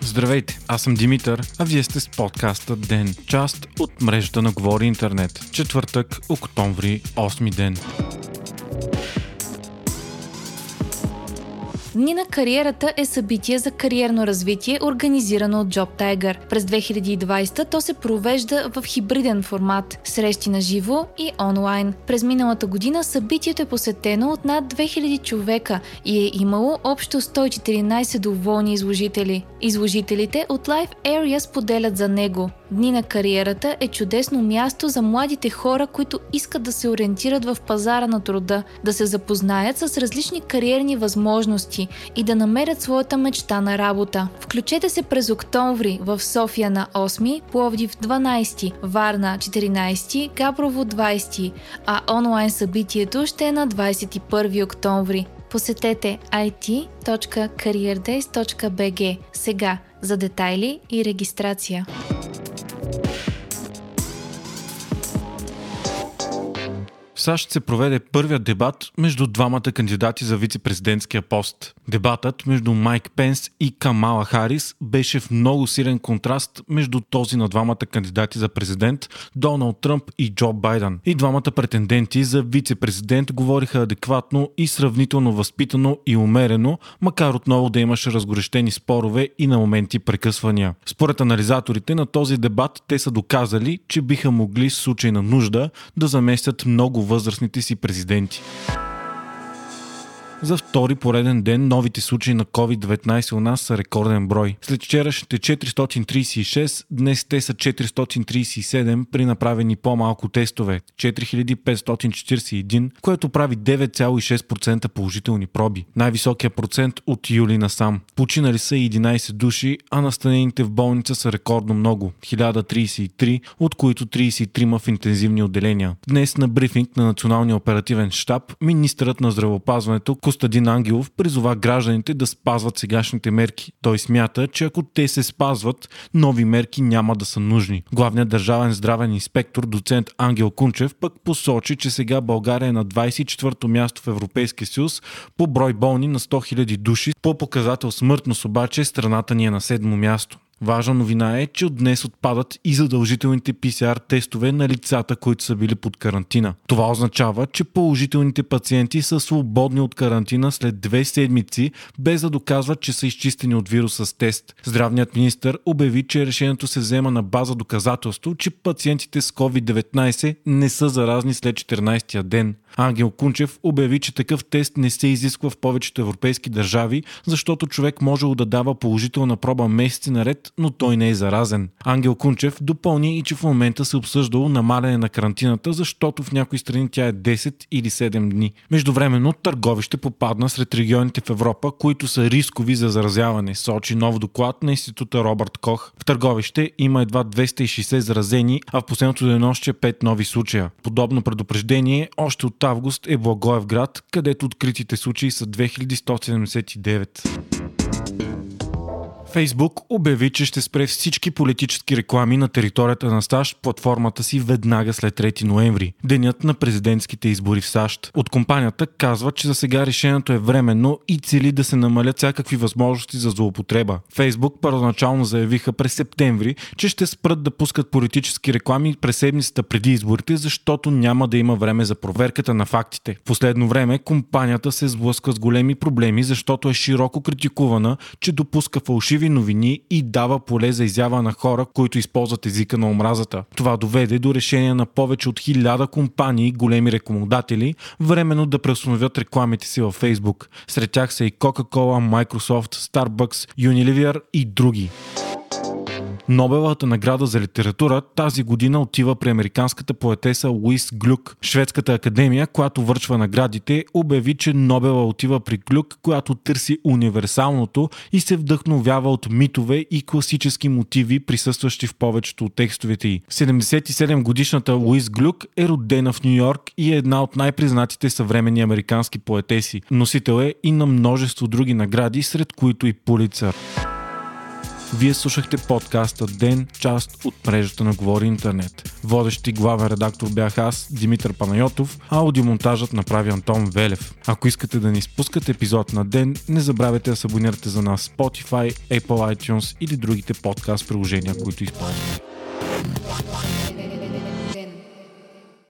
Здравейте, аз съм Димитър, а вие сте с подкаста Ден, част от мрежата на Говори Интернет. Четвъртък, октомври, 8 ден. Дни на кариерата е събитие за кариерно развитие, организирано от Job Tiger. През 2020 то се провежда в хибриден формат – срещи на живо и онлайн. През миналата година събитието е посетено от над 2000 човека и е имало общо 114 доволни изложители. Изложителите от Life Area споделят за него. Дни на кариерата е чудесно място за младите хора, които искат да се ориентират в пазара на труда, да се запознаят с различни кариерни възможности и да намерят своята мечта на работа. Включете се през октомври в София на 8, Пловдив 12, Варна 14, Габрово 20, а онлайн събитието ще е на 21 октомври. Посетете it.careerdays.bg сега за детайли и регистрация. САЩ се проведе първият дебат между двамата кандидати за вице-президентския пост. Дебатът между Майк Пенс и Камала Харис беше в много силен контраст между този на двамата кандидати за президент Доналд Тръмп и Джо Байден. И двамата претенденти за вице-президент говориха адекватно и сравнително възпитано и умерено, макар отново да имаше разгорещени спорове и на моменти прекъсвания. Според анализаторите на този дебат те са доказали, че биха могли в случай на нужда да заместят много възрастните си президенти. За втори пореден ден новите случаи на COVID-19 у нас са рекорден брой. След вчерашните 436, днес те са 437 при направени по-малко тестове 4541, което прави 9,6% положителни проби. Най-високия процент от юли насам. Починали са 11 души, а настанените в болница са рекордно много 1033, от които 33 в интензивни отделения. Днес на брифинг на Националния оперативен штаб министърът на здравеопазването Костадин Ангелов призова гражданите да спазват сегашните мерки. Той смята, че ако те се спазват, нови мерки няма да са нужни. Главният държавен здравен инспектор, доцент Ангел Кунчев, пък посочи, че сега България е на 24-то място в Европейския съюз по брой болни на 100 000 души. По показател смъртност обаче страната ни е на седмо място. Важна новина е, че от днес отпадат и задължителните PCR тестове на лицата, които са били под карантина. Това означава, че положителните пациенти са свободни от карантина след две седмици, без да доказват, че са изчистени от вируса с тест. Здравният министр обяви, че решението се взема на база доказателство, че пациентите с COVID-19 не са заразни след 14-я ден. Ангел Кунчев обяви, че такъв тест не се изисква в повечето европейски държави, защото човек може да дава положителна проба месеци наред, но той не е заразен. Ангел Кунчев допълни и че в момента се обсъждало намаляне на карантината, защото в някои страни тя е 10 или 7 дни. Междувременно Търговище попадна сред регионите в Европа, които са рискови за заразяване, сочи нов доклад на института Робърт Кох. В Търговище има едва 260 заразени, а в последното денонощие 5 нови случая. Подобно предупреждение още от август е Благоевград, където откритите случаи са 2179. Фейсбук обяви, че ще спре всички политически реклами на територията на САЩ платформата си веднага след 3 ноември, денят на президентските избори в САЩ. От компанията казва, че за сега решението е временно и цели да се намалят всякакви възможности за злоупотреба. Фейсбук първоначално заявиха през септември, че ще спрат да пускат политически реклами през седмицата преди изборите, защото няма да има време за проверката на фактите. В последно време компанията се сблъсква с големи проблеми, защото е широко критикувана, че допуска фалшиви фалшиви новини и дава поле за изява на хора, които използват езика на омразата. Това доведе до решение на повече от хиляда компании, големи рекламодатели, временно да преустановят рекламите си във Facebook. Сред тях са и Coca-Cola, Microsoft, Starbucks, Unilever и други. Нобеловата награда за литература тази година отива при американската поетеса Луис Глюк. Шведската академия, която вършва наградите, обяви, че Нобела отива при Глюк, която търси универсалното и се вдъхновява от митове и класически мотиви, присъстващи в повечето от текстовете й. 77 годишната Луис Глюк е родена в Нью Йорк и е една от най-признатите съвременни американски поетеси. Носител е и на множество други награди, сред които и Пулицър. Вие слушахте подкаста Ден, част от мрежата на Говори Интернет. Водещи главен редактор бях аз, Димитър Панайотов, а аудиомонтажът направи Антон Велев. Ако искате да не изпускате епизод на ден, не забравяйте да се абонирате за нас Spotify, Apple iTunes или другите подкаст приложения, които използвате.